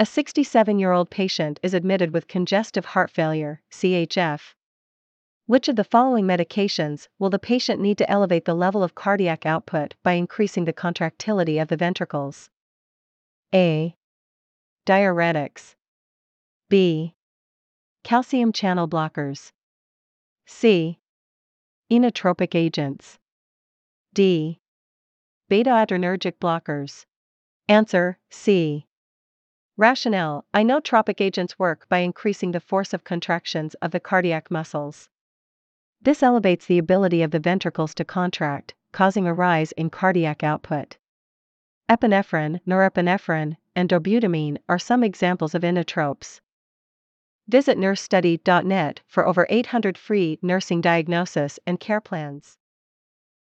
A 67 year old patient is admitted with congestive heart failure, CHF. Which of the following medications will the patient need to elevate the level of cardiac output by increasing the contractility of the ventricles? A. Diuretics. B. Calcium channel blockers. C. Inotropic agents. D. Beta adrenergic blockers. Answer C. Rationale Inotropic agents work by increasing the force of contractions of the cardiac muscles. This elevates the ability of the ventricles to contract, causing a rise in cardiac output. Epinephrine, norepinephrine, and dobutamine are some examples of inotropes. Visit nursestudy.net for over 800 free nursing diagnosis and care plans.